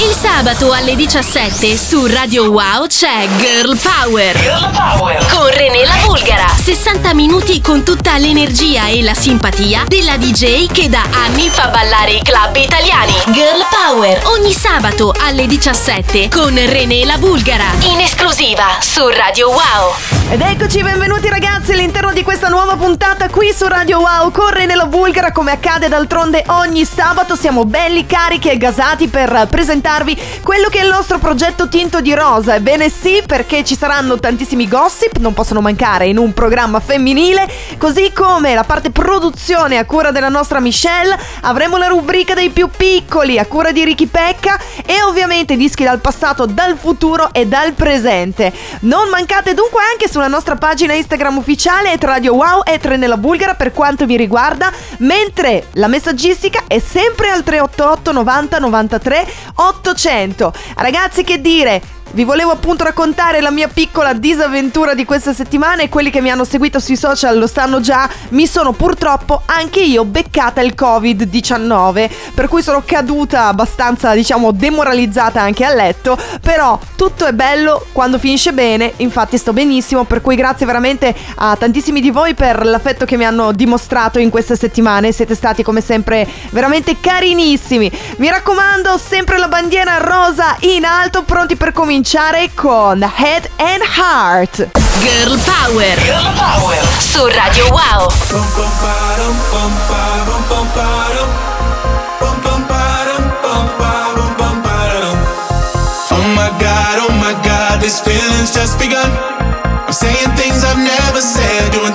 Il sabato alle 17 su Radio Wow c'è Girl Power. Girl Power. Con René la Bulgara. 60 minuti con tutta l'energia e la simpatia della DJ che da anni fa ballare i club italiani. Girl Power. Ogni sabato alle 17 con René la Bulgara. In esclusiva su Radio Wow. Ed eccoci, benvenuti ragazzi all'interno di questa nuova puntata qui su Radio Wow. Corre nella Bulgara come accade d'altronde ogni sabato. Siamo belli carichi e gasati per presentarvi quello che è il nostro progetto Tinto di Rosa. Ebbene sì, perché ci saranno tantissimi gossip, non possono mancare in un programma femminile, così come la parte produzione a cura della nostra Michelle, avremo la rubrica dei più piccoli a cura di Ricky Pecca e ovviamente dischi dal passato, dal futuro e dal presente. Non mancate dunque anche sulla nostra pagina Instagram ufficiale et Wow e Nella Bulgara per quanto vi riguarda, mentre la messaggistica è sempre al 388 90 93 800. Ragazzi, che dire? Vi volevo appunto raccontare la mia piccola disavventura di questa settimana e quelli che mi hanno seguito sui social lo sanno già, mi sono purtroppo anche io beccata il Covid-19, per cui sono caduta abbastanza, diciamo, demoralizzata anche a letto, però tutto è bello quando finisce bene, infatti sto benissimo, per cui grazie veramente a tantissimi di voi per l'affetto che mi hanno dimostrato in queste settimane, siete stati come sempre veramente carinissimi. Mi raccomando, sempre la bandiera rosa in alto, pronti per cominciare cominciare con Head and Heart. Girl Power. Girl Power. Su Radio Wow. Oh my god, oh my god, this feeling's just begun. I'm saying things I've never said, doing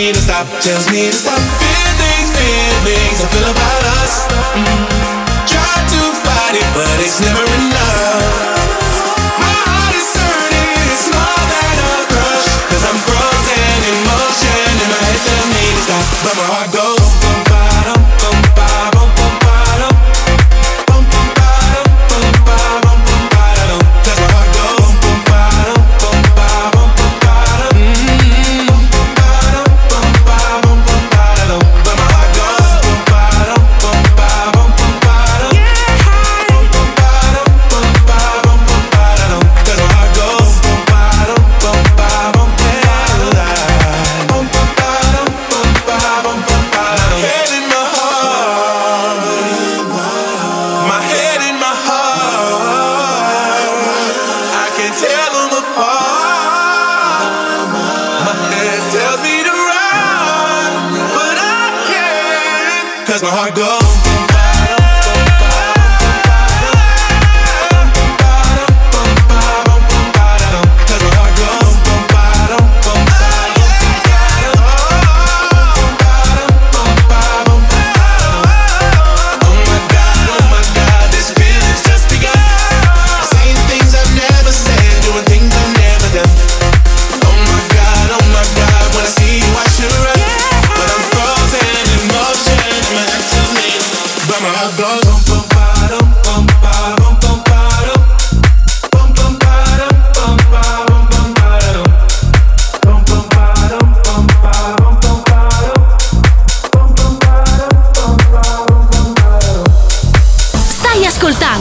me to stop, tells me to stop. Feelings, feelings I feel about us. Mm. Try to fight it, but it's never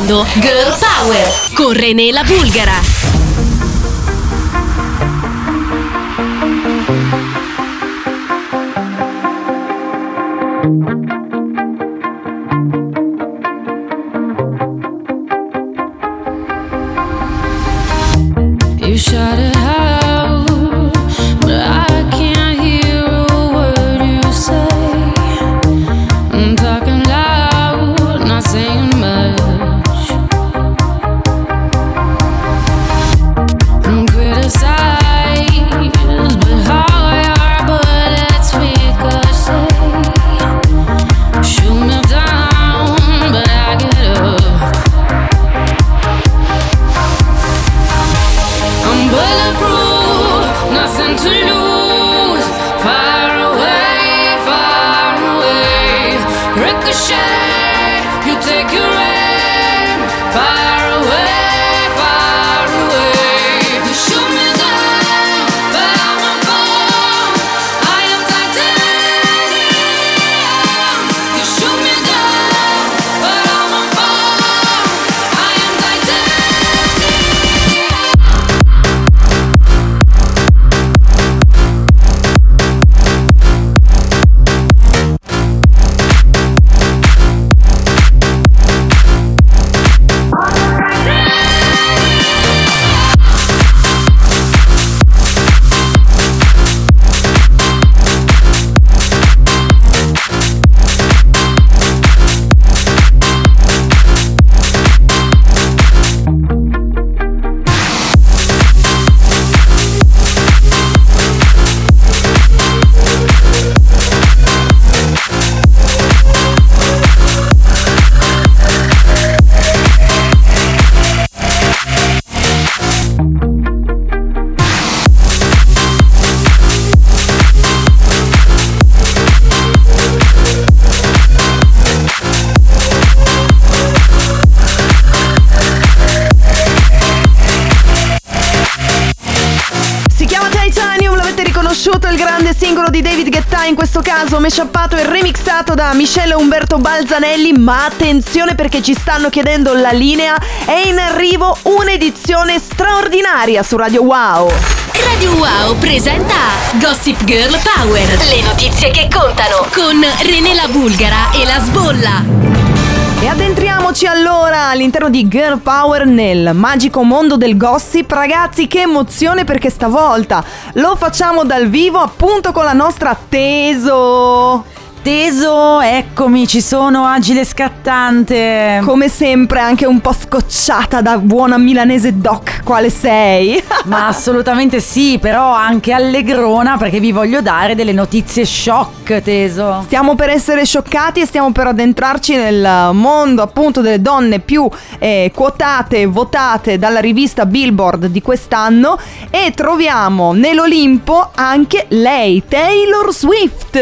ascoltando Girl Power con René la Bulgara. Questo caso mashappato e remixato da Michele Umberto Balzanelli, ma attenzione perché ci stanno chiedendo la linea, è in arrivo un'edizione straordinaria su Radio Wow. Radio Wow presenta Gossip Girl Power. Le notizie che contano con René la Bulgara e la Sbolla. E addentriamoci allora all'interno di Girl Power nel magico mondo del gossip. Ragazzi, che emozione perché stavolta lo facciamo dal vivo appunto con la nostra Teso. Teso, eccomi, ci sono, agile scattante. Come sempre anche un po' scocciata da buona milanese doc, quale sei? Ma assolutamente sì, però anche allegrona perché vi voglio dare delle notizie shock, Teso. Stiamo per essere scioccati e stiamo per addentrarci nel mondo appunto delle donne più eh, quotate e votate dalla rivista Billboard di quest'anno e troviamo nell'Olimpo anche lei, Taylor Swift.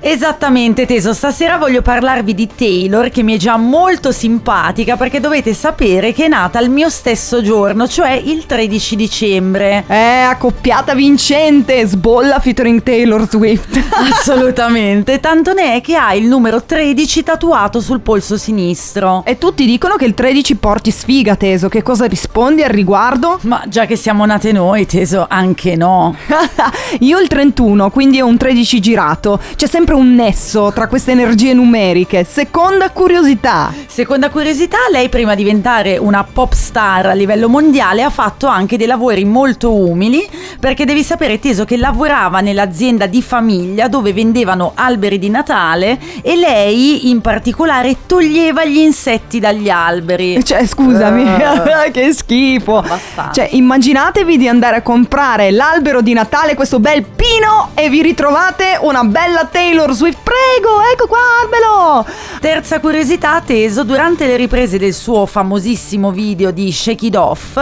Esattamente, Teso, stasera voglio parlarvi di Taylor che mi è già molto simpatica perché dovete sapere che è nata il mio stesso giorno, cioè il 13 dicembre. Eh, accoppiata vincente, sbolla featuring Taylor Swift. Assolutamente, tanto ne è che ha il numero 13 tatuato sul polso sinistro. e tutti dicono che il 13 porti sfiga, Teso. Che cosa rispondi al riguardo? Ma già che siamo nate noi, Teso, anche no. Io il 31, quindi è un 13 girato. C'è sempre un nesso tra queste energie numeriche. Seconda curiosità. Seconda curiosità, lei prima di diventare una pop star a livello mondiale ha fatto anche dei lavori molto umili perché devi sapere Teso che lavorava nell'azienda di famiglia dove vendevano alberi di Natale e lei in particolare toglieva gli insetti dagli alberi. Cioè, scusami, che schifo. Abbastanza. Cioè, immaginatevi di andare a comprare l'albero di Natale, questo bel pino, e vi ritrovate una bella Taylor Swift. Prego, ecco qua, albero. Terza curiosità, Teso, durante le riprese del suo famosissimo video di Shake It Off,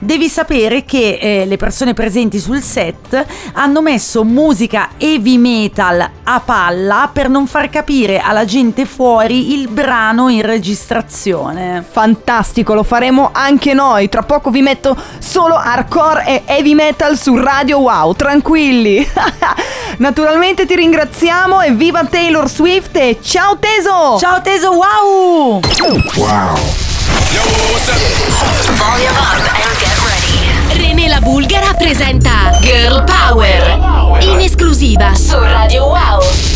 devi sapere che eh, le persone presenti sul set hanno messo musica heavy metal a palla per non far capire alla gente fuori il brano in registrazione. Fantastico, lo faremo anche noi. Tra poco vi metto solo hardcore e heavy metal su Radio Wow, tranquilli. Naturalmente ti ringraziamo e viva Taylor Swift e ciao Teso! Ciao Teso, wow! René la Bulgara presenta Girl Power. In esclusiva su Radio Wow.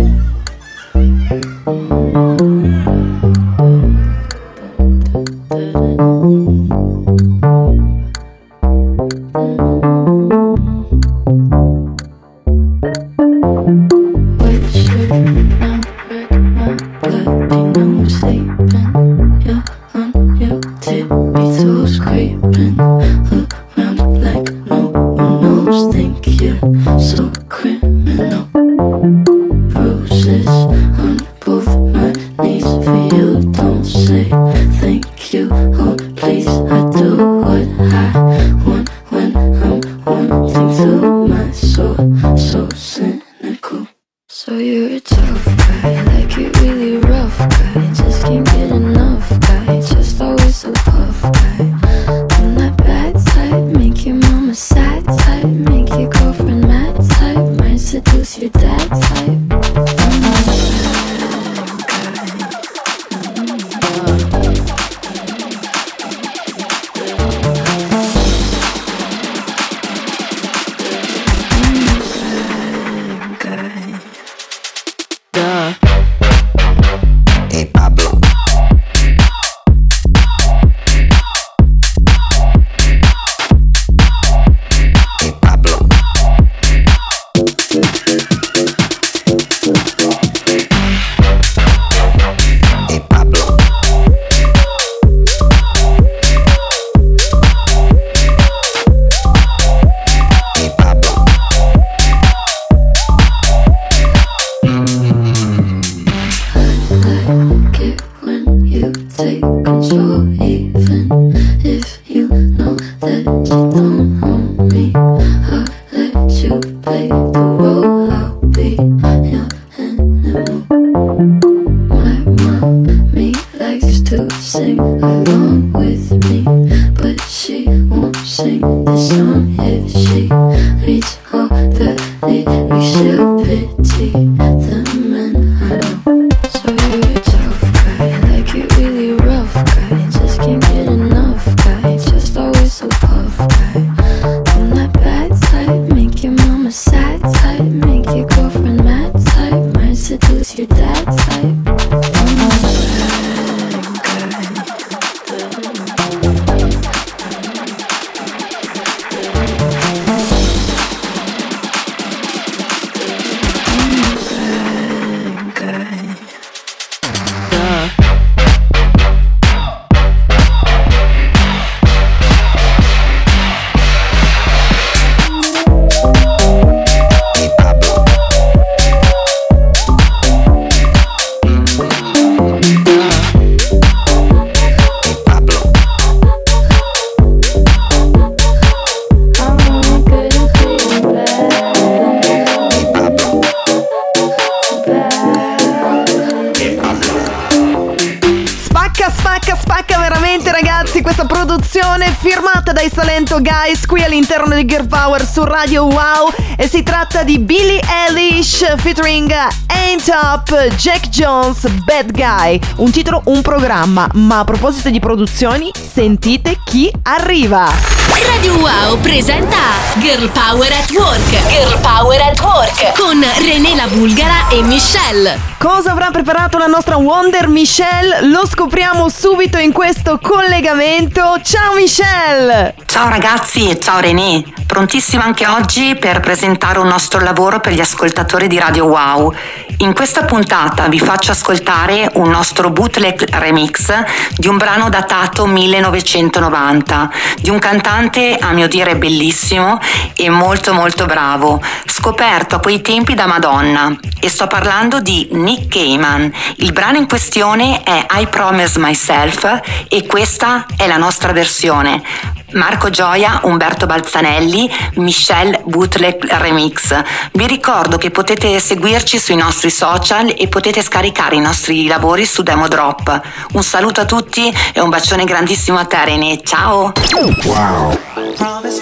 Radio Wow e si tratta di Billie Eilish featuring Ain't Up, Jack Jones, Bad Guy, un titolo, un programma, ma a proposito di produzioni sentite chi arriva. Radio Wow presenta Girl Power at Work. Girl Power at Work con René la Bulgara e Michelle. Cosa avrà preparato la nostra Wonder Michelle? Lo scopriamo subito in questo collegamento. Ciao Michelle! Ciao ragazzi e ciao René, prontissima anche oggi per presentare un nostro lavoro per gli ascoltatori di Radio Wow. In questa puntata vi faccio ascoltare un nostro bootleg remix di un brano datato 1990 di un cantante a mio dire bellissimo e molto molto bravo, scoperto a quei tempi da Madonna e sto parlando di Nick Cayman. Il brano in questione è I Promise Myself e questa è la nostra versione. Marco Gioia, Umberto Balzanelli, Michelle Bootleg Remix. Vi ricordo che potete seguirci sui nostri social e potete scaricare i nostri lavori su Demo Drop. Un saluto a tutti e un bacione grandissimo a te René, ciao! promise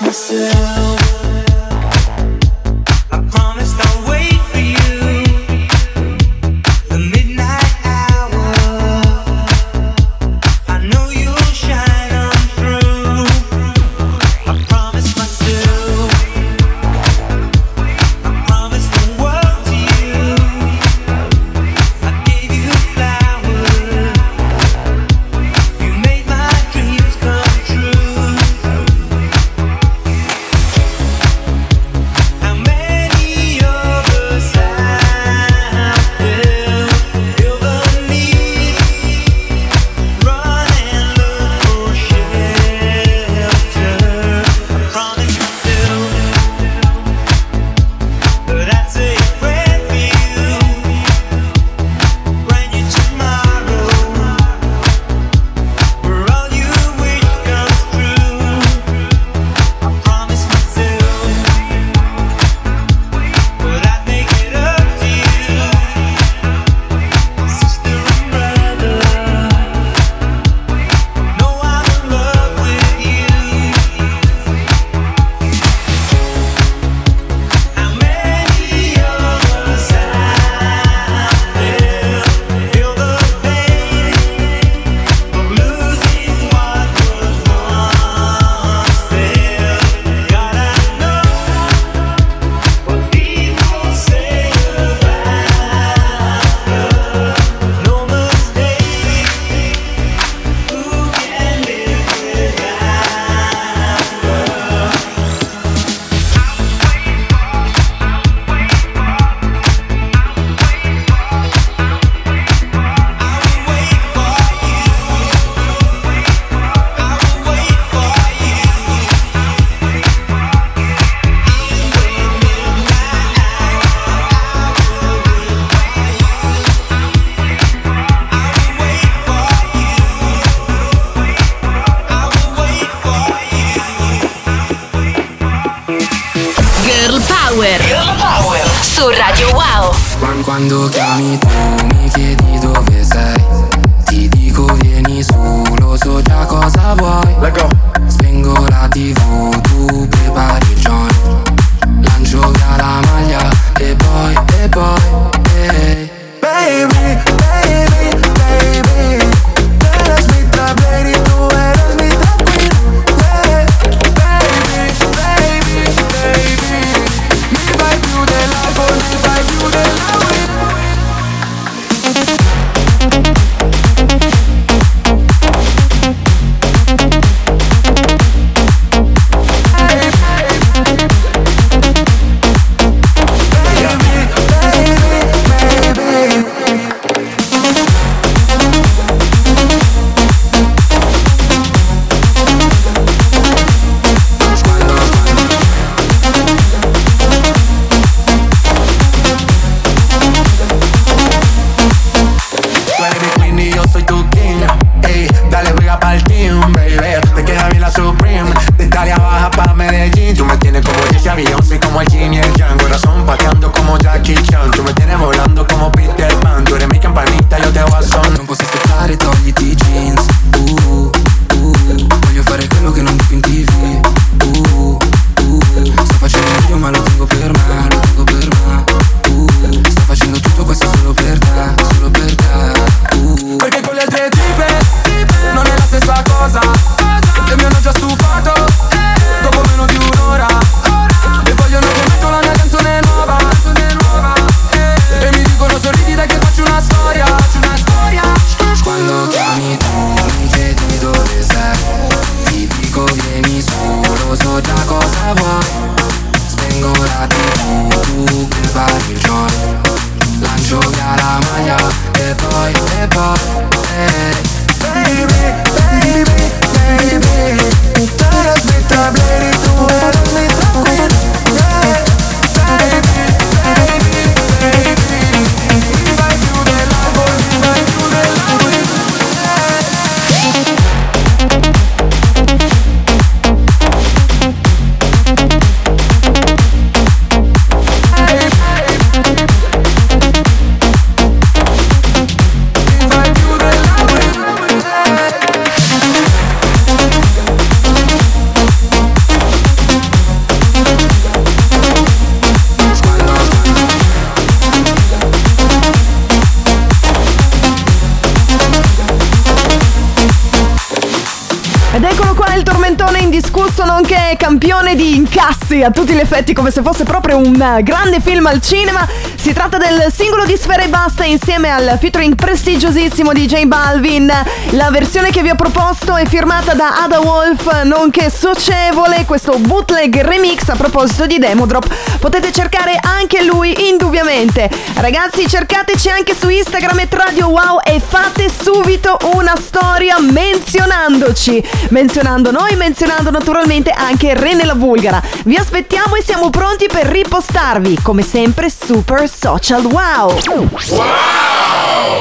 sì, a tutti gli effetti come se fosse proprio un eh, grande film al cinema. Si tratta del singolo di Sfera e Basta insieme al featuring prestigiosissimo di J Balvin. La versione che vi ho proposto è firmata da Ada Wolf, nonché socievole questo bootleg remix a proposito di Demo Drop Potete cercare anche lui, indubbiamente. Ragazzi, cercateci anche su Instagram e Radio Wow e fate subito una storia menzionandoci. Menzionando noi, menzionando naturalmente anche Rene la vulgara Vi aspettiamo e siamo pronti per ripostarvi, come sempre, super social wow. Wow!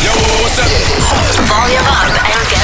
Yo, what's up? Volume up and get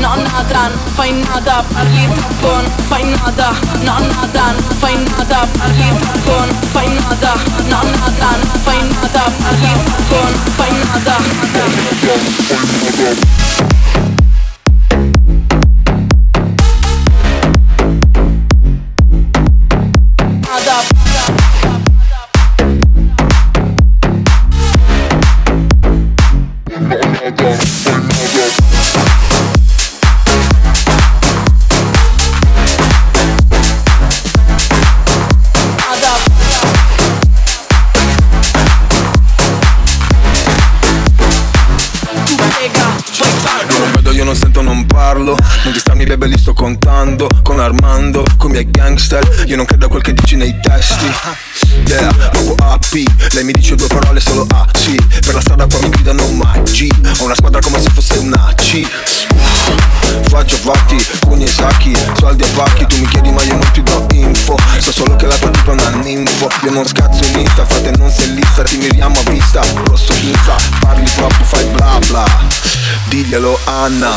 No, nada, non fai nada Parli troppo, non fai nada No, nada, non fai nada Parli troppo, non fai nada No, nada, non fai nada Parli troppo, non fai nada Nada gangster. Io non credo a quel che dici nei testi Yeah, dopo AP Lei mi dice due parole solo A, sì Per la strada qua mi gridano maggi Ho una squadra come se fosse un AC Faccio fatti, pugni e sacchi Soldi a pacchi, tu mi chiedi ma io non ti do info. So solo che la tua tipa è una ninfo. Io non scazzo in Insta, frate non sei lista Ti miriamo a vista, rosso infa Parli troppo, fai bla bla. Diglielo Anna.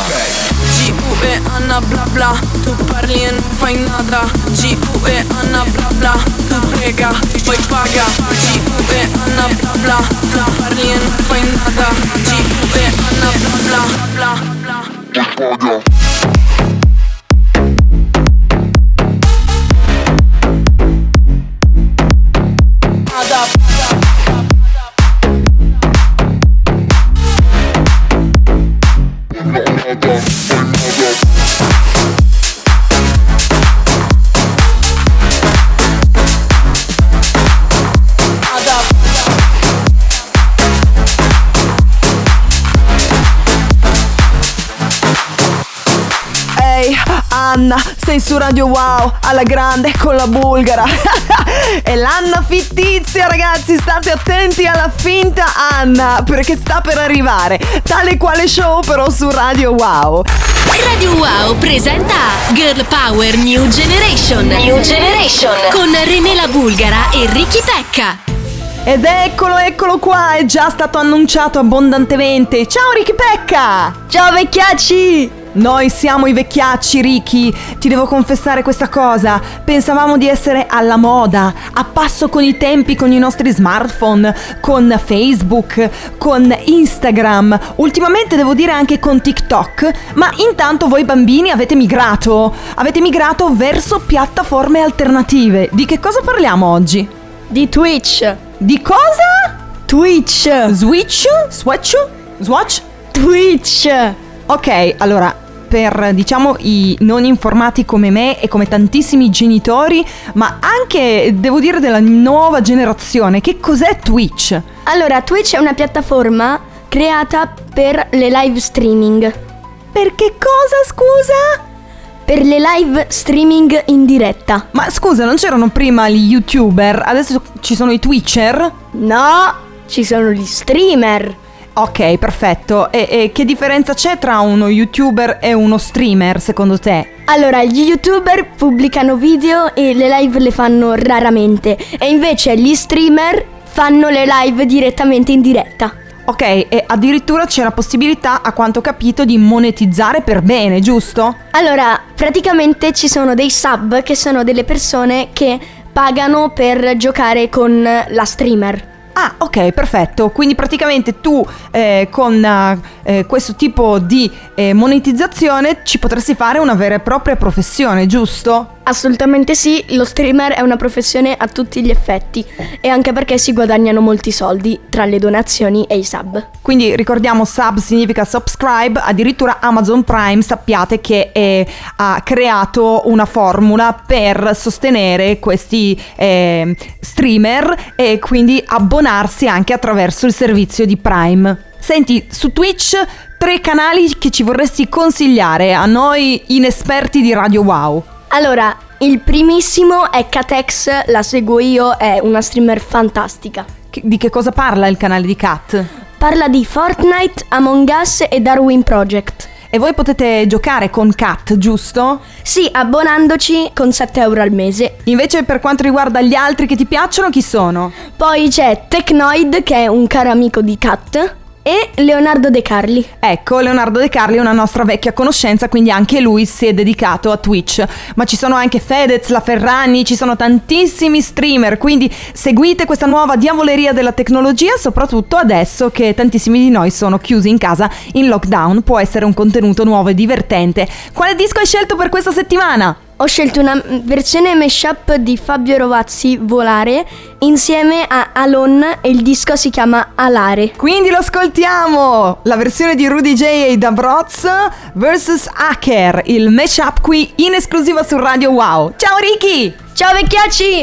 G-U-E Anna bla bla. Tu parli e non fai nada. G-U-E Anna bla bla. Tu prega, poi paga G-U-E Anna bla bla parli e non fai nada G-U-E Anna bla bla bla. Bla Nada Radio Wow, alla grande con la bulgara. È l'Anna fittizia, ragazzi, state attenti alla finta Anna, perché sta per arrivare. Tale quale show però su Radio Wow. Radio Wow presenta Girl Power New Generation. New Generation. Con René la Bulgara e Ricky Pecca. Ed eccolo, eccolo qua, è già stato annunciato abbondantemente. Ciao Ricky Pecca! Ciao vecchiacci! Noi siamo i vecchiacci, Ricky. Ti devo confessare questa cosa. Pensavamo di essere alla moda, a passo con i tempi, con i nostri smartphone, con Facebook, con Instagram. Ultimamente devo dire anche con TikTok. Ma intanto voi bambini avete migrato. Avete migrato verso piattaforme alternative. Di che cosa parliamo oggi? Di Twitch. Di cosa? Twitch. Switch? Swatch? Swatch? Twitch. Ok, allora, per diciamo i non informati come me e come tantissimi genitori, ma anche devo dire della nuova generazione, che cos'è Twitch? Allora, Twitch è una piattaforma creata per le live streaming. Per che cosa, scusa? Per le live streaming in diretta. Ma scusa, non c'erano prima gli youtuber, adesso ci sono i twitcher? No, ci sono gli streamer. Ok, perfetto. E, e che differenza c'è tra uno youtuber e uno streamer, secondo te? Allora, gli youtuber pubblicano video e le live le fanno raramente. E invece gli streamer fanno le live direttamente in diretta. Ok, e addirittura c'è la possibilità, a quanto ho capito, di monetizzare per bene, giusto? Allora, praticamente ci sono dei sub che sono delle persone che pagano per giocare con la streamer. Ah, ok, perfetto. Quindi praticamente tu eh, con eh, questo tipo di eh, monetizzazione ci potresti fare una vera e propria professione, giusto? Assolutamente sì, lo streamer è una professione a tutti gli effetti e anche perché si guadagnano molti soldi tra le donazioni e i sub. Quindi ricordiamo sub significa subscribe, addirittura Amazon Prime sappiate che eh, ha creato una formula per sostenere questi eh, streamer e quindi abbonarsi anche attraverso il servizio di Prime. Senti, su Twitch tre canali che ci vorresti consigliare a noi inesperti di Radio Wow. Allora, il primissimo è Catex, la seguo io, è una streamer fantastica. Che- Di che cosa parla il canale di Kat? Parla di Fortnite, Among Us e Darwin Project. E voi potete giocare con Kat, giusto? Sì, abbonandoci con 7 euro al mese. Invece per quanto riguarda gli altri che ti piacciono, chi sono? Poi c'è Technoid, che è un caro amico di Kat, e Leonardo De Carli. Ecco, Leonardo De Carli è una nostra vecchia conoscenza, quindi anche lui si è dedicato a Twitch. Ma ci sono anche Fedez, la Ferragni, ci sono tantissimi streamer, quindi seguite questa nuova diavoleria della tecnologia, soprattutto adesso che tantissimi di noi sono chiusi in casa in lockdown, può essere un contenuto nuovo e divertente. Quale disco hai scelto per questa settimana? Ho scelto una versione mashup di Fabio Rovazzi, Volare, insieme a Alon e il disco si chiama Alare. Quindi lo ascoltiamo! La versione di Rudy J e Dabroz vs Hacker, il mashup qui in esclusiva su Radio Wow. Ciao Ricky! Ciao vecchiacci!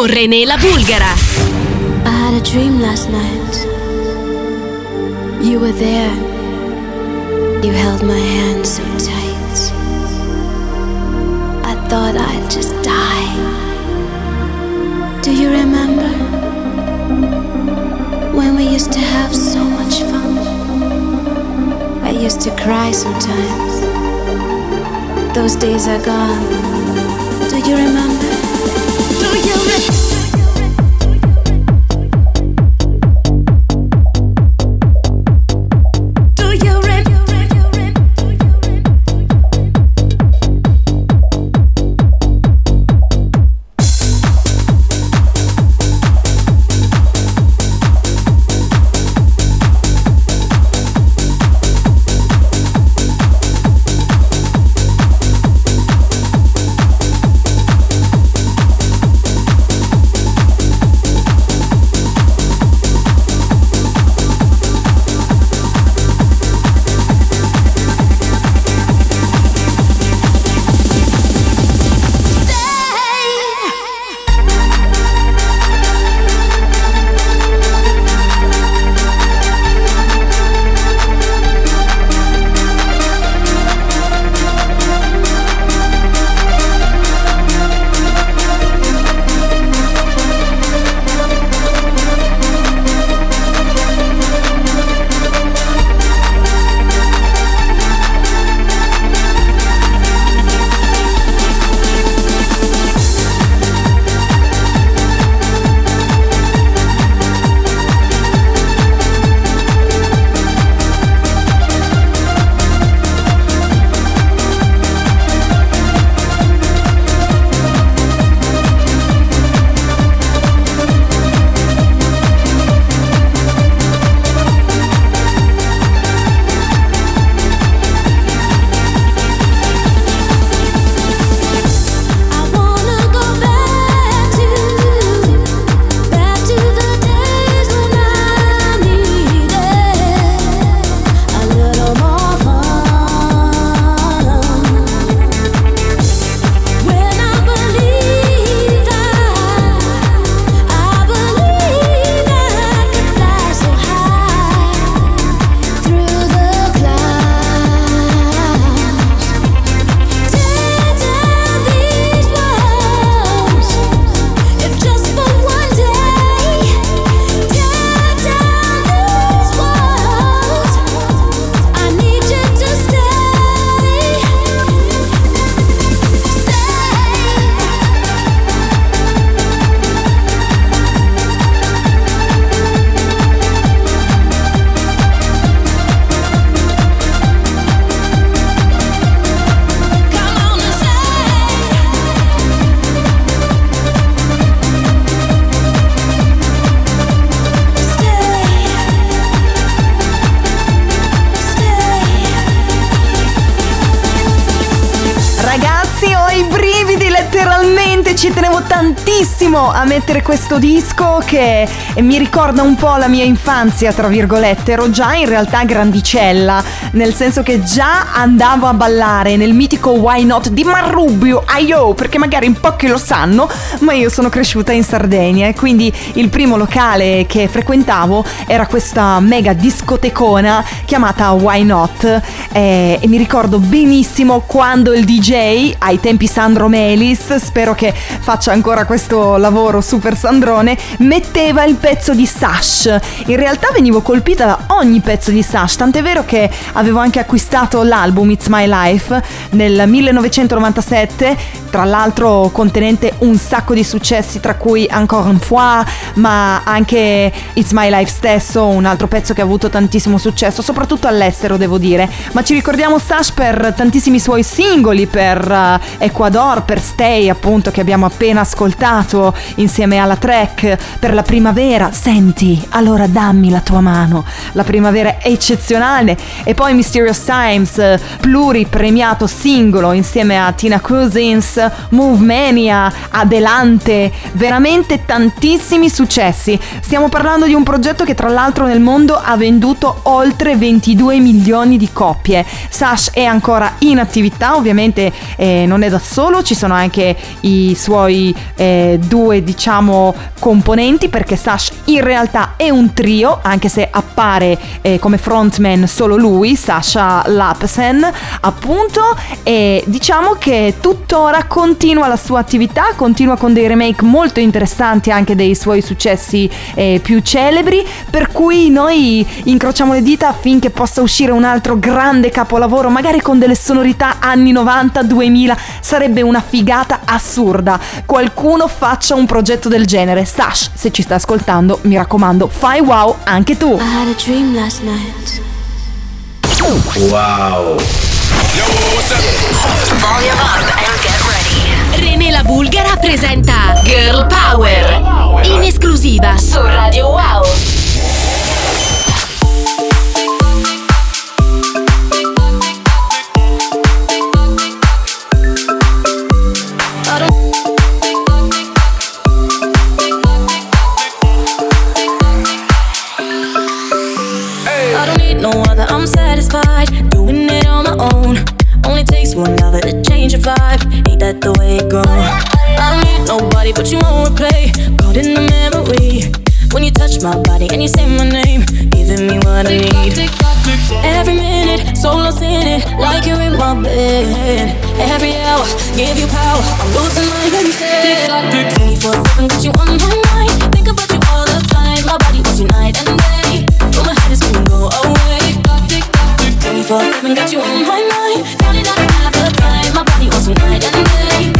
con René la Bulgara. I had a dream last night. You were there. You held my hand so tight. I thought I'd just die. Do you remember? When we used to have so much fun. I used to cry sometimes. Those days are gone. A mettere questo disco che mi ricorda un po' la mia infanzia, tra virgolette. Ero già in realtà grandicella, nel senso che già andavo a ballare nel mitico Why Not di Marrubio, aio, perché magari in pochi lo sanno, ma io sono cresciuta in Sardegna e quindi il primo locale che frequentavo era questa mega discotecona chiamata Why Not eh, e mi ricordo benissimo quando il DJ, ai tempi Sandro Melis, spero che faccia ancora questo lavoro super Sandrone, metteva il pezzo di Sash. In realtà venivo colpita da ogni pezzo di Sash, tant'è vero che avevo anche acquistato l'album It's My Life nel 1997, tra l'altro contenente un sacco di successi, tra cui Encore une fois, ma anche It's My Life stesso, un altro pezzo che ha avuto tantissimo successo, soprattutto all'estero devo dire. Ma ci ricordiamo Sash per tantissimi suoi singoli, per eh, Ecuador, per Stay appunto che abbiamo appena ascoltato insieme alla track, per la primavera, senti, allora dammi la tua mano, la primavera è eccezionale e poi Mysterious Times, pluripremiato singolo insieme a Tina Cousins, Move Mania, Adelante, veramente tantissimi successi. Stiamo parlando di un progetto che tra l'altro nel mondo ha venduto oltre 22 milioni di copie. Sash è ancora in attività, ovviamente eh, non è da solo, ci sono anche i suoi eh, due diciamo componenti perché Sash in realtà è un trio, anche se appare eh, come frontman solo lui, Sasha Lapsen, appunto, e diciamo che tuttora continua la sua attività, continua con dei remake molto interessanti anche dei suoi successi eh, più celebri, per cui noi incrociamo le dita affinché possa uscire un altro grande capolavoro, magari con delle sonorità anni 90-2000, sarebbe una figata assurda. Qualcuno faccia un progetto del genere. Sash, se ci sta ascoltando, mi raccomando, fai wow anche tu. I had a dream last night. Wow. René la Bulgara presenta Girl Power in esclusiva su Radio Wow. Way it goes? I don't need nobody but you on replay. Caught in the memory. When you touch my body and you say my name, giving me what I need. Every minute, so lost in it, like you're in my bed. Every hour, give you power. I'm losing my instead. 24 7, got you on my mind. Think about you all the time. My body wants you night and day. But my head is gonna go away. 24 7, got you on my mind. Me that I the time. My body wants you night and day.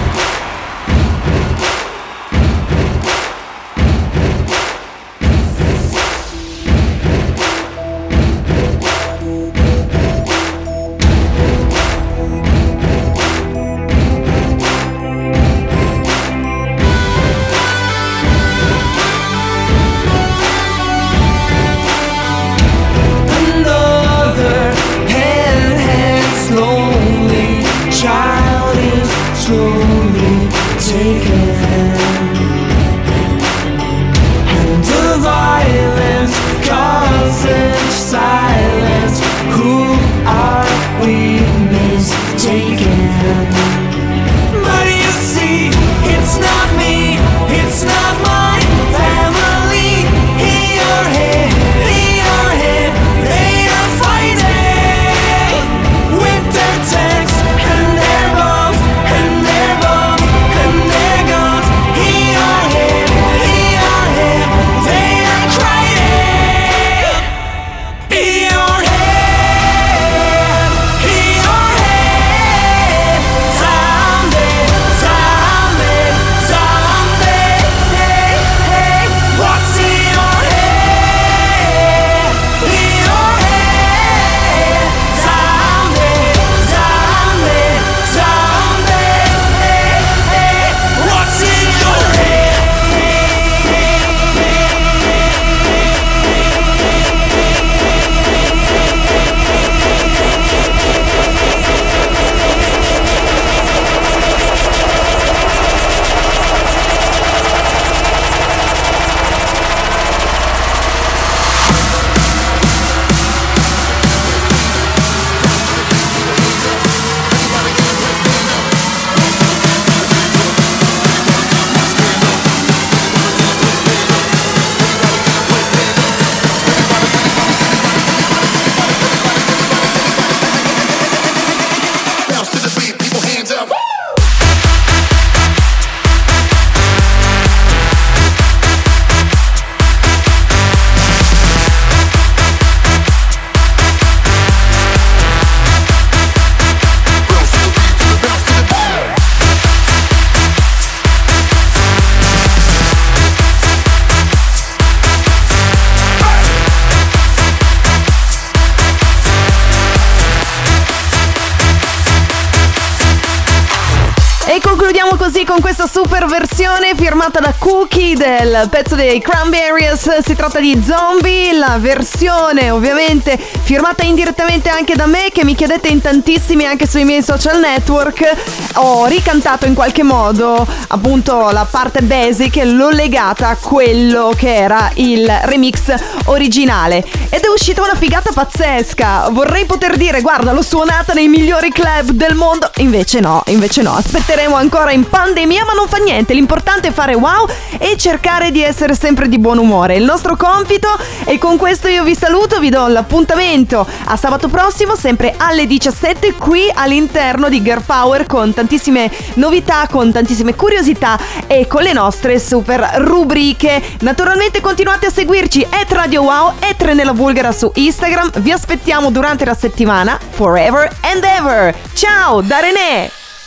Con questa super versione firmata da Cookie del pezzo dei Cranberries. Si tratta di Zombie, la versione ovviamente firmata indirettamente anche da me che mi chiedete in tantissimi anche sui miei social network. Ho ricantato in qualche modo appunto la parte basic e l'ho legata a quello che era il remix originale. Ed è uscita una figata pazzesca. Vorrei poter dire guarda l'ho suonata nei migliori club del mondo. Invece no, invece no. Aspetteremo ancora in pandemia ma non fa niente. L'importante è fare wow e cercare di essere sempre di buon umore. Il nostro compito e con questo io vi saluto, vi do l'appuntamento a sabato prossimo sempre alle 17 qui all'interno di Girl Power con tantissime novità, con tantissime curiosità e con le nostre super rubriche. Naturalmente continuate a seguirci at Radio Wow e Trenella Bulgara su Instagram. Vi aspettiamo durante la settimana forever and ever. Ciao da René!